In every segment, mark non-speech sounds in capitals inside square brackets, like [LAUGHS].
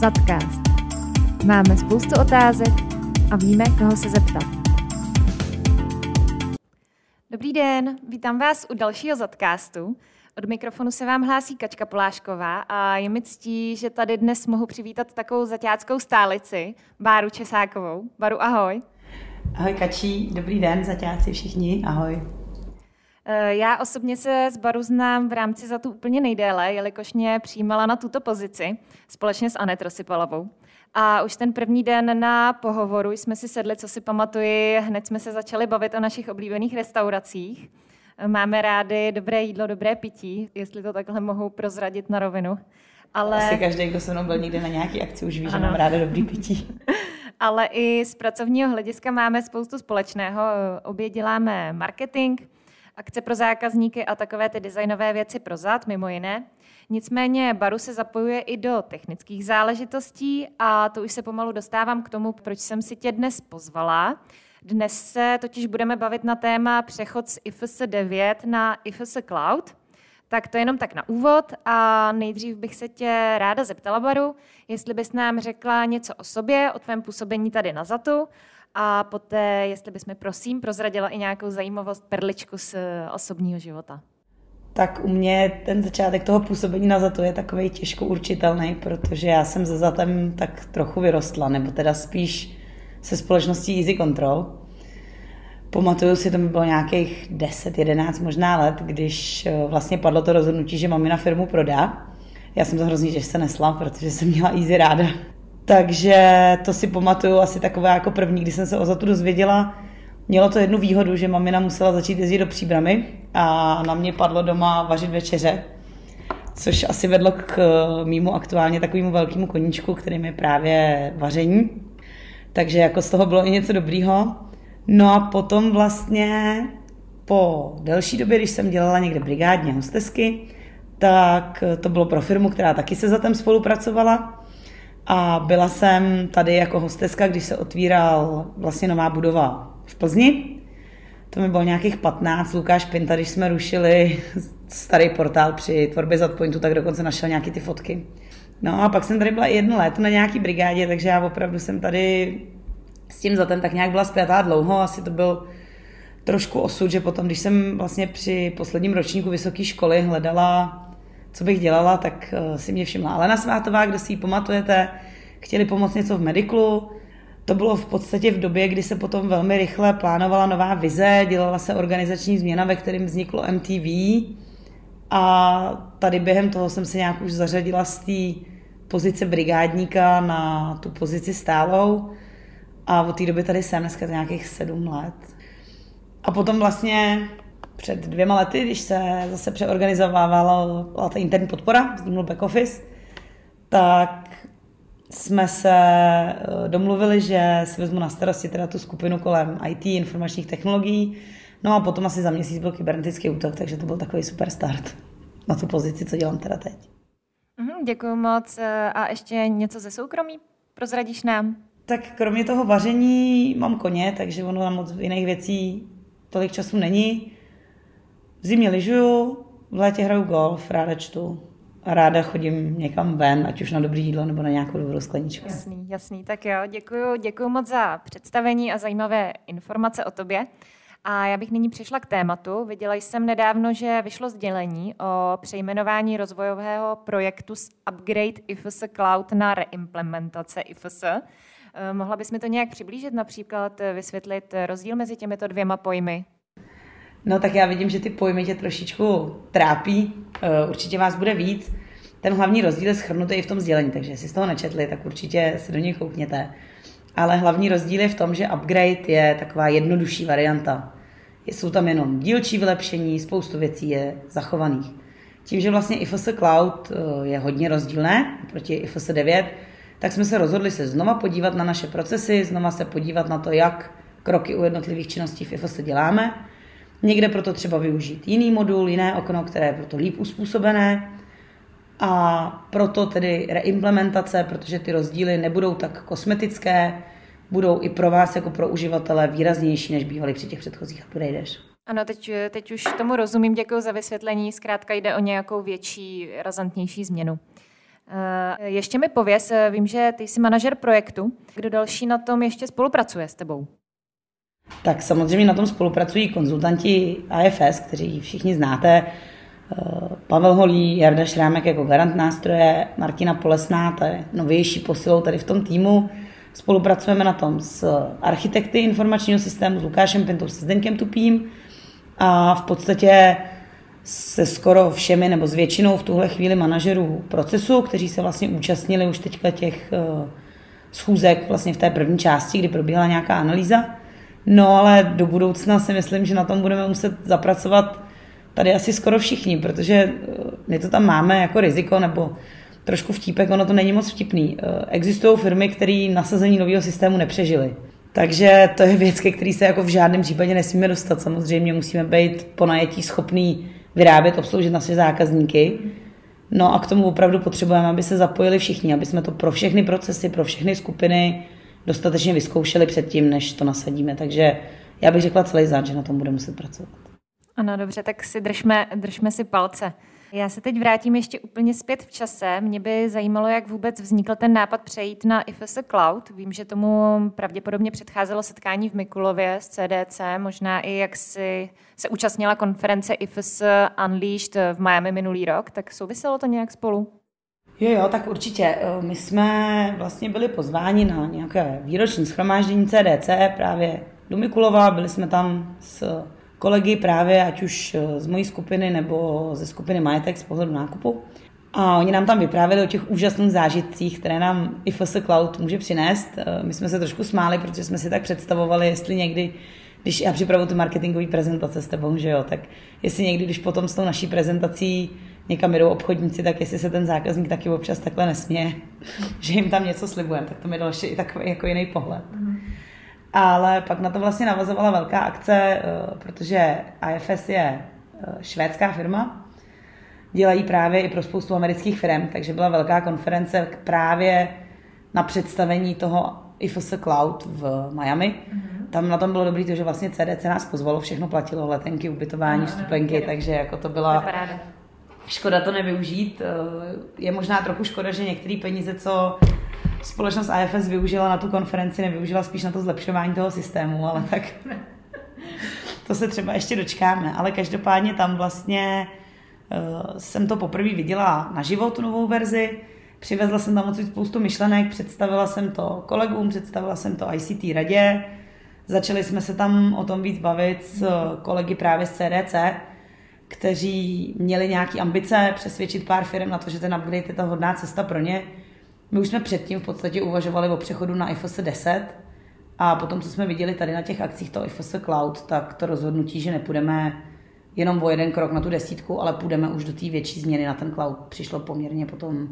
Zadcast. Máme spoustu otázek a víme, koho se zeptat. Dobrý den, vítám vás u dalšího Zadcastu. Od mikrofonu se vám hlásí Kačka Polášková a je mi ctí, že tady dnes mohu přivítat takovou zaťáckou stálici, Báru Česákovou. Baru, ahoj. Ahoj Kačí, dobrý den, zaťáci všichni, ahoj. Eh, já osobně se s Baru znám v rámci za tu úplně nejdéle, jelikož mě přijímala na tuto pozici společně s Anet Rosipalovou. A už ten první den na pohovoru jsme si sedli, co si pamatuji, hned jsme se začali bavit o našich oblíbených restauracích. Máme rády dobré jídlo, dobré pití, jestli to takhle mohu prozradit na rovinu. Ale... Asi každý, kdo se mnou byl někde na nějaký akci, už ví, ano. že mám ráda dobrý pití. [LAUGHS] Ale i z pracovního hlediska máme spoustu společného. Obě děláme marketing, akce pro zákazníky a takové ty designové věci pro zad, mimo jiné. Nicméně Baru se zapojuje i do technických záležitostí a to už se pomalu dostávám k tomu, proč jsem si tě dnes pozvala. Dnes se totiž budeme bavit na téma přechod z IFS 9 na IFS Cloud. Tak to jenom tak na úvod a nejdřív bych se tě ráda zeptala, Baru, jestli bys nám řekla něco o sobě, o tvém působení tady na ZATu a poté, jestli bys mi prosím prozradila i nějakou zajímavost, perličku z eh, osobního života. Tak u mě ten začátek toho působení na ZATu je takový těžko určitelný, protože já jsem za ZATem tak trochu vyrostla, nebo teda spíš se společností Easy Control. Pamatuju si, to mi bylo nějakých 10, 11 možná let, když eh, vlastně padlo to rozhodnutí, že mami na firmu prodá. Já jsem to hrozně těžce nesla, protože jsem měla Easy ráda. Takže to si pamatuju asi takové jako první, když jsem se o Zatu dozvěděla. Mělo to jednu výhodu, že mamina musela začít jezdit do příbramy a na mě padlo doma vařit večeře, což asi vedlo k eh, mýmu aktuálně takovému velkému koníčku, kterým je právě vaření. Takže jako z toho bylo i něco dobrýho. No a potom vlastně po delší době, když jsem dělala někde brigádně hostesky, tak to bylo pro firmu, která taky se za tím spolupracovala. A byla jsem tady jako hosteska, když se otvíral vlastně nová budova v Plzni. To mi bylo nějakých 15. Lukáš Pinta, když jsme rušili starý portál při tvorbě Zadpointu, tak dokonce našel nějaké ty fotky. No a pak jsem tady byla jedno léto na nějaký brigádě, takže já opravdu jsem tady s tím zatem tak nějak byla zpětá dlouho. Asi to byl trošku osud, že potom, když jsem vlastně při posledním ročníku vysoké školy hledala co bych dělala, tak eh, si mě všimla Alena Svátová, kdo si ji pamatujete, chtěli pomoct něco v mediklu. To bylo v podstatě v době, kdy se potom velmi rychle plánovala nová vize, dělala se organizační změna, ve kterém vzniklo MTV. A tady během toho jsem se nějak už zařadila z té pozice brigádníka na tu pozici stálou. A od té doby tady jsem dneska nějakých sedm let. A potom vlastně před dvěma lety, když se zase přeorganizovávala ta interní podpora, vzniknul back office, tak jsme se eh, domluvili, že si vezmu na starosti teda tu skupinu kolem IT, informačních technologií, no a potom asi za měsíc byl kybernetický útok, takže to byl takový super start na tu pozici, co dělám teda teď. Mhm, děkuji moc. Eh, a ještě něco ze soukromí prozradíš nám? Tak kromě toho vaření mám koně, takže ono na moc jiných věcí tolik času není. V zimě lyžuju, v létě hraju golf, ráda čtu a ráda chodím někam ven, ať už na dobrý jídlo nebo na nějakou dobrou skleničku. Jasný, jasný. Tak jo, děkuji, děkuji moc za představení a zajímavé informace o tobě. A já bych nyní přišla k tématu. Viděla jsem nedávno, že vyšlo sdělení o přejmenování rozvojového projektu z Upgrade IFS Cloud na reimplementace IFS. Eh, mohla bys mi to nějak přiblížit, například vysvětlit rozdíl mezi těmito dvěma pojmy? No tak já vidím, že ty pojmy tě trošičku trápí, eh, určitě vás bude víc. Ten hlavní rozdíl je schrnutý i v tom sdělení, takže jestli jste ho nečetli, tak určitě se do něj koukněte. Ale hlavní rozdíl je v tom, že upgrade je taková jednodušší varianta. Jsou tam jenom dílčí vylepšení, spoustu věcí je zachovaných. Tím, že vlastně IFS Cloud eh, je hodně rozdílné proti IFS 9, tak jsme se rozhodli se znova podívat na naše procesy, znova se podívat na to, jak kroky u jednotlivých činností v IFS děláme Někde proto třeba využít jiný modul, jiné okno, které je proto líp uspůsobené. A proto tedy reimplementace, protože ty rozdíly nebudou tak kosmetické, budou i pro vás jako pro uživatele výraznější, než bývaly při těch předchozích upgradech. Ano, teď, teď už tomu rozumím, děkuji za vysvětlení. Zkrátka jde o nějakou větší, razantnější změnu. Ještě mi pověs, vím, že ty jsi manažer projektu. Kdo další na tom ještě spolupracuje s tebou? Tak samozřejmě na tom spolupracují konzultanti AFS, kteří všichni znáte. Pavel Holí, Jarda Šrámek jako garant nástroje, Martina Polesná, to je novější posilou tady v tom týmu. Spolupracujeme na tom s architekty informačního systému, s Lukášem Pintou, se Zdeňkem Tupím a v podstatě se skoro všemi nebo s většinou v tuhle chvíli manažerů procesu, kteří se vlastně účastnili už teďka těch eh, schůzek vlastně v té první části, kdy probíhala nějaká analýza. No ale do budoucna si myslím, že na tom budeme muset zapracovat tady asi skoro všichni, protože eh, my to tam máme jako riziko nebo trošku vtípek, ono to není moc vtipný. Eh, existují firmy, které nasazení nového systému nepřežily. Takže to je věc, ke který se jako v žádném případě nesmíme dostat. Samozřejmě musíme být po najetí schopný vyrábět, obsloužit naše zákazníky. No a k tomu opravdu potřebujeme, aby se zapojili všichni, aby jsme to pro všechny procesy, pro všechny skupiny dostatečně vyzkoušeli předtím, než to nasadíme. Takže já bych řekla celý zád, že na tom bude muset pracovat. Ano, dobře, tak si držme, držme si palce. Já se teď vrátím ještě úplně zpět v čase. Mě by zajímalo, jak vůbec vznikl ten nápad přejít na IFS Cloud. Vím, že tomu pravděpodobně předcházelo setkání v Mikulově s CDC, možná i jak si se účastnila konference IFS Unleashed v Miami minulý rok, tak souviselo to nějak spolu? Jo, jo, tak určitě. My jsme vlastně byli pozváni na nějaké výroční schromáždění CDC právě do Mikulova. Byli jsme tam s kolegy právě, ať už eh, z mojí skupiny nebo ze skupiny Majetek z pohledu nákupu. A oni nám tam vyprávěli o těch úžasných zážitcích, které nám IFS Cloud může přinést. Eh, my jsme se trošku smáli, protože jsme si tak představovali, jestli někdy, když já připravu tu marketingové prezentace s tebou, že jo, tak jestli někdy, když potom s tou naší prezentací někam jdou obchodníci, tak jestli se ten zákazník taky občas takhle nesměje, [LAUGHS] že jim tam něco slibujeme, tak to mi dalo ještě i takový jako jiný pohled. Mm. Ale pak na to vlastně navazovala velká akce, eh, protože IFS je eh, švédská firma, dělají právě i pro spoustu amerických firm, takže byla velká konference právě na představení toho IFS Cloud v Miami. Mm-hmm. Tam na tom bylo dobrý to, že vlastně CDC nás pozvalo, všechno platilo, letenky, ubytování, no, vstupenky, no, takže jako to byla škoda to nevyužít. Eh, je možná trochu škoda, že některé peníze, co společnost IFS využila na tu konferenci, nevyužila spíš na to zlepšování toho systému, ale tak [LAUGHS] to se třeba ještě dočkáme. Ale každopádně tam vlastně uh, jsem to poprvé viděla na život, tu novou verzi. Přivezla jsem tam odsud spoustu myšlenek, představila jsem to kolegům, představila jsem to ICT radě. Začali jsme se tam o tom víc bavit s kolegy právě z CDC, kteří měli nějaké ambice přesvědčit pár firm na to, že ten upgrade je ta hodná cesta pro ně. My už jsme předtím v podstatě uvažovali o přechodu na IFS 10 a potom, co jsme viděli tady na těch akcích toho IFS Cloud, tak to rozhodnutí, že nepůjdeme jenom o jeden krok na tu desítku, ale půjdeme už do té větší změny na ten cloud, přišlo poměrně potom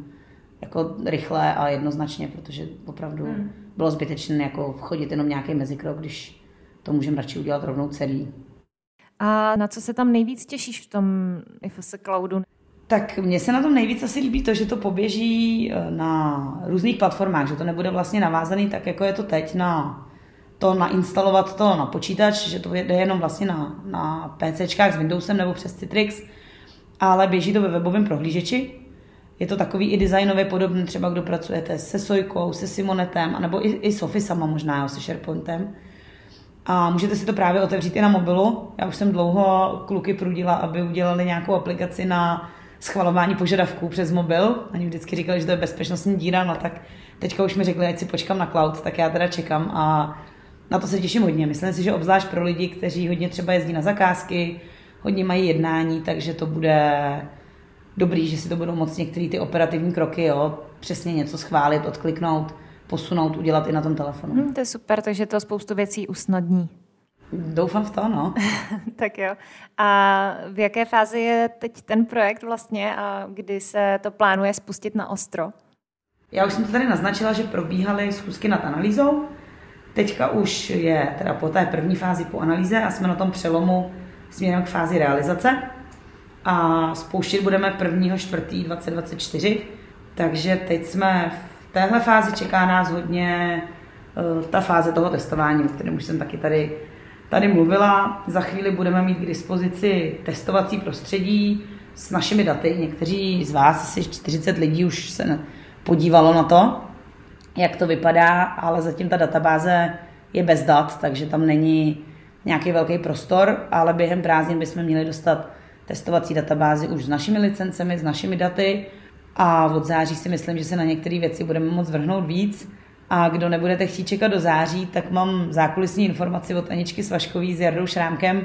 jako rychle a jednoznačně, protože opravdu hmm. bylo zbytečné jako vchodit jenom nějaký mezikrok, když to můžeme radši udělat rovnou celý. A na co se tam nejvíc těšíš v tom IFS Cloudu? Tak mně se na tom nejvíc asi líbí to, že to poběží eh, na různých platformách, že to nebude vlastně navázaný tak, jako je to teď na to nainstalovat to na počítač, že to jde jenom vlastně na, na PCčkách s Windowsem nebo přes Citrix, ale běží to ve webovém prohlížeči. Je to takový i designově podobný, třeba kdo pracujete se Sojkou, se Simonetem, anebo i, i s Officema možná, jo, se SharePointem. A můžete si to právě otevřít i na mobilu. Já už jsem dlouho kluky prudila, aby udělali nějakou aplikaci na schvalování požadavků přes mobil. Oni vždycky říkali, že to je bezpečnostní díra, no tak teďka už mi řekli, ať si počkám na cloud, tak já teda čekám a na to se těším hodně. Myslím si, že obzvlášť pro lidi, kteří hodně třeba jezdí na zakázky, hodně mají jednání, takže to bude dobrý, že si to budou moct některé ty operativní kroky, jo, přesně něco schválit, odkliknout, posunout, udělat i na tom telefonu. Hmm, to je super, takže to spoustu věcí usnadní. Doufám v to, no. [LAUGHS] tak jo. A v jaké fázi je teď ten projekt vlastně a kdy se to plánuje spustit na ostro? Já už jsem to tady naznačila, že probíhaly schůzky nad analýzou. Teďka už je teda po té první fázi po analýze a jsme na tom přelomu směrem k fázi realizace. A spouštět budeme 1. 4. 2024. Takže teď jsme v téhle fázi, čeká nás hodně uh, ta fáze toho testování, o kterém už jsem taky tady tady mluvila. Za chvíli budeme mít k dispozici testovací prostředí s našimi daty. Někteří z vás, asi 40 lidí už se podívalo na to, jak to vypadá, ale zatím ta databáze je bez dat, takže tam není nějaký velký prostor, ale během prázdnin bychom měli dostat testovací databázi už s našimi licencemi, s našimi daty a od září si myslím, že se na některé věci budeme moct vrhnout víc. A kdo nebudete chtít čekat do září, tak mám zákulisní informaci od Aničky Svaškový s Jardou Šrámkem,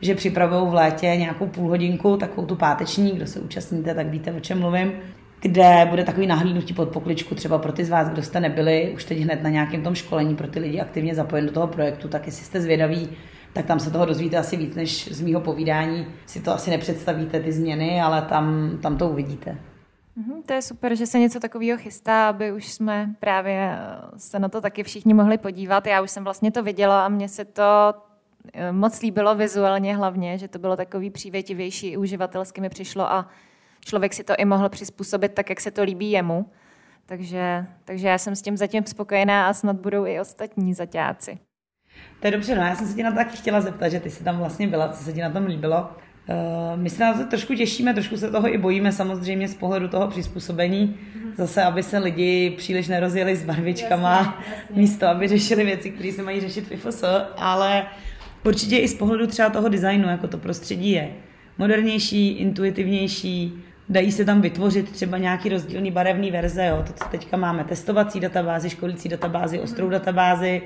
že připravují v létě nějakou půlhodinku, takovou tu páteční, kdo se účastníte, tak víte, o čem mluvím, kde bude takový nahlídnutí pod pokličku třeba pro ty z vás, kdo jste nebyli už teď hned na nějakém tom školení pro ty lidi aktivně zapojen do toho projektu, tak jestli jste zvědaví, tak tam se toho dozvíte asi víc, než z mýho povídání. Si to asi nepředstavíte, ty změny, ale tam, tam to uvidíte. Mm, to je super, že se něco takového chystá, aby už jsme právě eh, se na to taky všichni mohli podívat. Já už jsem vlastně to viděla a mně se to eh, moc líbilo vizuálně hlavně, že to bylo takový přívětivější, uživatelsky mi přišlo a člověk si to i mohl přizpůsobit tak, jak se to líbí jemu. Takže, takže já jsem s tím zatím spokojená a snad budou i ostatní zaťáci. To je dobře, no já jsem se tě na to taky chtěla zeptat, že ty jsi tam vlastně byla, co se ti na tom líbilo. Uh, my se na to trošku těšíme, trošku se toho i bojíme samozřejmě z pohledu toho přizpůsobení. Mm-hmm. Zase, aby se lidi příliš nerozjeli s barvičkama, jasně, jasně. místo, aby řešili věci, které se mají řešit v IFS, ale určitě i z pohledu třeba toho designu, jako to prostředí je modernější, intuitivnější, dají se tam vytvořit třeba nějaký rozdílný barevný verze, jo, to, co teďka máme, testovací databázi, školící databázi, ostrou databázi,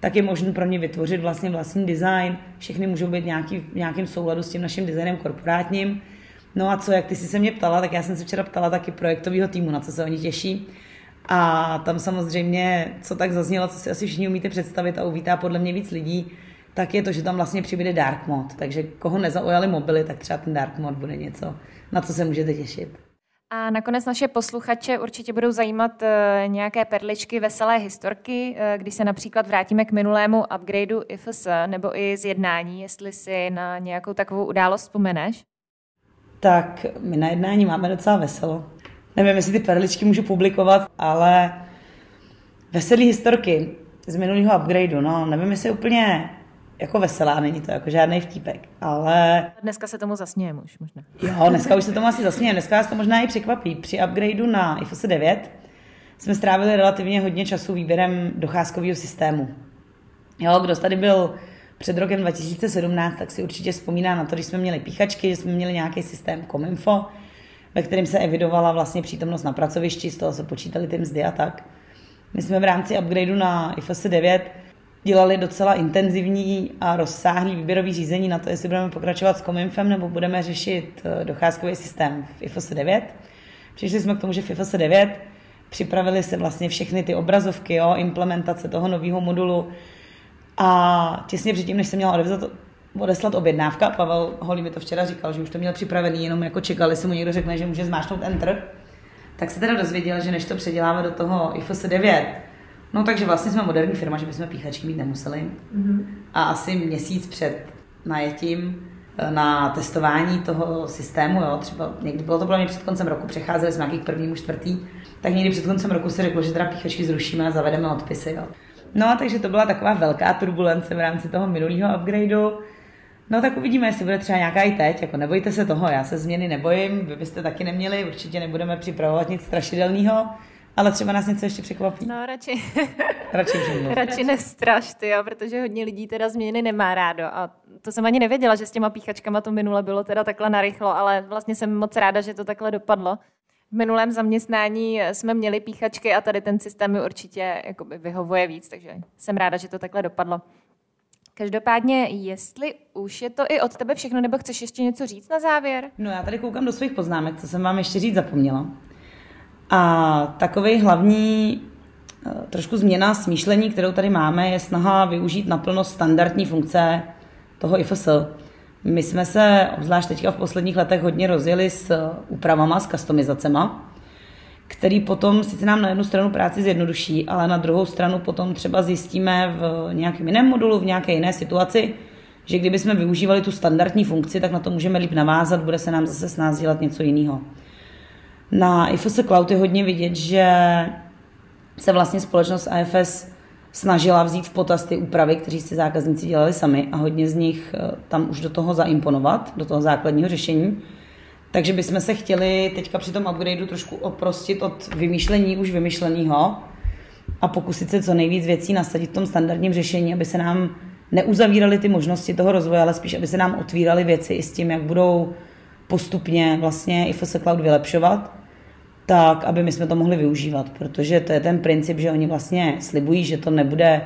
tak je možné pro ně vytvořit vlastně vlastní design. Všechny můžou být nějaký, v nějakém souladu s tím naším designem korporátním. No a co, jak ty jsi se mě ptala, tak já jsem se včera ptala taky projektového týmu, na co se oni těší. A tam samozřejmě, co tak zaznělo, co si asi všichni umíte představit a uvítá podle mě víc lidí, tak je to, že tam vlastně přibude dark mod. Takže koho nezaujaly mobily, tak třeba ten dark mod bude něco, na co se můžete těšit. A nakonec naše posluchače určitě budou zajímat eh, nějaké perličky veselé historky, eh, když se například vrátíme k minulému upgradeu IFS nebo i z jednání, jestli si na nějakou takovou událost vzpomeneš. Tak my na jednání máme docela veselo. Nevím, jestli ty perličky můžu publikovat, ale veselé historky z minulého upgradeu, no nevím, jestli úplně jako veselá, není to jako žádný vtípek, ale... Dneska se tomu zasnějem už možná. Jo, dneska už se tomu asi zasnějem, dneska vás to možná i překvapí. Při upgradeu na IFOS 9 jsme strávili relativně hodně času výběrem docházkového systému. Jo, kdo tady byl před rokem 2017, tak si určitě vzpomíná na to, když jsme měli píchačky, že jsme měli nějaký systém Cominfo, ve kterém se evidovala vlastně přítomnost na pracovišti, z toho se počítali ty mzdy a tak. My jsme v rámci upgradeu na IFS 9 dělali docela intenzivní a rozsáhlý výběrový řízení na to, jestli budeme pokračovat s Cominfem nebo budeme řešit eh, docházkový systém v IFOS 9. Přišli jsme k tomu, že v IFOS 9 připravili se vlastně všechny ty obrazovky, jo, implementace toho nového modulu a těsně předtím, než jsem měla odevzat, odeslat objednávka, Pavel Holý mi to včera říkal, že už to měl připravený, jenom jako čekal, jestli mu někdo řekne, že může zmáčknout Enter, tak se teda dozvěděl, že než to předěláme do toho IFOS 9, No takže vlastně jsme moderní firma, že bychom píchačky mít nemuseli. Mm-hmm. A asi měsíc před najetím eh, na testování toho systému, jo, třeba někdy bylo to pro mě před koncem roku, přecházeli jsme nějaký k prvnímu čtvrtý, tak někdy před koncem roku se řeklo, že teda píchačky zrušíme a zavedeme odpisy. Jo. No, takže to byla taková velká turbulence v rámci toho minulého upgradeu. No tak uvidíme, jestli bude třeba nějaká i teď, jako nebojte se toho, já se změny nebojím, vy byste taky neměli, určitě nebudeme připravovat nic strašidelného. Ale třeba nás něco ještě překvapí. No, radši. [LAUGHS] radši, radši nestraš, ty, jo, protože hodně lidí teda změny nemá rádo. A to jsem ani nevěděla, že s těma píchačkama to minule bylo teda takhle narychlo, ale vlastně jsem moc ráda, že to takhle dopadlo. V minulém zaměstnání jsme měli píchačky a tady ten systém mi určitě jakoby vyhovuje víc, takže jsem ráda, že to takhle dopadlo. Každopádně, jestli už je to i od tebe všechno, nebo chceš ještě něco říct na závěr? No já tady koukám do svých poznámek, co jsem vám ještě říct zapomněla. A takový hlavní eh, trošku změna smýšlení, kterou tady máme, je snaha využít naplno standardní funkce toho IFS. My jsme se, obzvlášť teďka v posledních letech, hodně rozjeli s úpravama, s customizacema, který potom sice nám na jednu stranu práci zjednoduší, ale na druhou stranu potom třeba zjistíme v nějakém jiném modulu, v nějaké jiné situaci, že kdybychom využívali tu standardní funkci, tak na to můžeme líp navázat, bude se nám zase s nás dělat něco jiného. Na IFS Cloud je hodně vidět, že se vlastně společnost AFS snažila vzít v potaz ty úpravy, kteří si zákazníci dělali sami a hodně z nich eh, tam už do toho zaimponovat, do toho základního řešení. Takže bychom se chtěli teďka při tom upgradeu trošku oprostit od vymýšlení už vymyšleného a pokusit se co nejvíc věcí nasadit v tom standardním řešení, aby se nám neuzavíraly ty možnosti toho rozvoje, ale spíš, aby se nám otvíraly věci i s tím, jak budou postupně vlastně i FS Cloud vylepšovat, tak aby my jsme to mohli využívat, protože to je ten princip, že oni vlastně slibují, že to nebude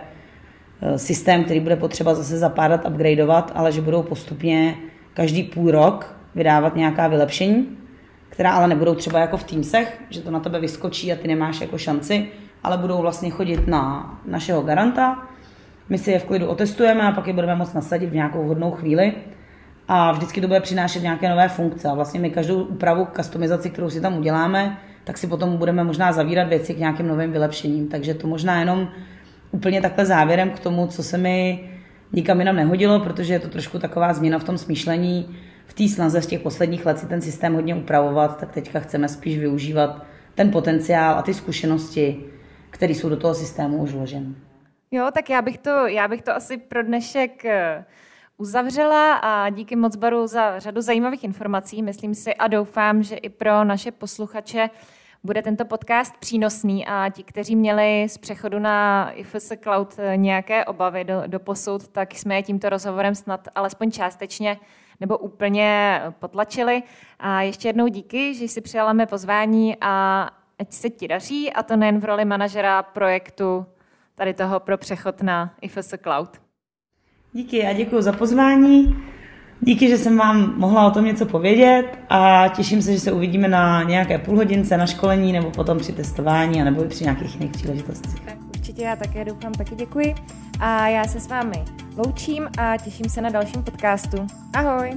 eh, systém, který bude potřeba zase zapádat, upgradeovat, ale že budou postupně každý půl rok vydávat nějaká vylepšení, která ale nebudou třeba jako v Teamsech, že to na tebe vyskočí a ty nemáš jako šanci, ale budou vlastně chodit na našeho garanta, my si je v klidu otestujeme a pak je budeme moct nasadit v nějakou hodnou chvíli a vždycky to bude přinášet nějaké nové funkce. A vlastně my každou úpravu, customizaci, kterou si tam uděláme, tak si potom budeme možná zavírat věci k nějakým novým vylepšením. Takže to možná jenom úplně takhle závěrem k tomu, co se mi nikam jinam nehodilo, protože je to trošku taková změna v tom smýšlení. V té snaze z těch posledních let si ten systém hodně upravovat, tak teďka chceme spíš využívat ten potenciál a ty zkušenosti, které jsou do toho systému už vloženy. Jo, tak já bych to, já bych to asi pro dnešek eh, uzavřela a díky moc Baru za řadu zajímavých informací, myslím si a doufám, že i pro naše posluchače bude tento podcast přínosný a ti, kteří měli z přechodu na IFS Cloud nějaké obavy do, do posud, tak jsme je tímto rozhovorem snad alespoň částečně nebo úplně potlačili. A ještě jednou díky, že jsi přijala mé pozvání a ať se ti daří, a to nejen v roli manažera projektu tady toho pro přechod na IFS Cloud. Díky a děkuji za pozvání. Díky, že jsem vám mohla o tom něco povědět a těším se, že se uvidíme na nějaké půlhodince na školení nebo potom při testování a nebo při nějakých jiných příležitostech. Určitě já také doufám, taky děkuji. A já se s vámi loučím a těším se na dalším podcastu. Ahoj!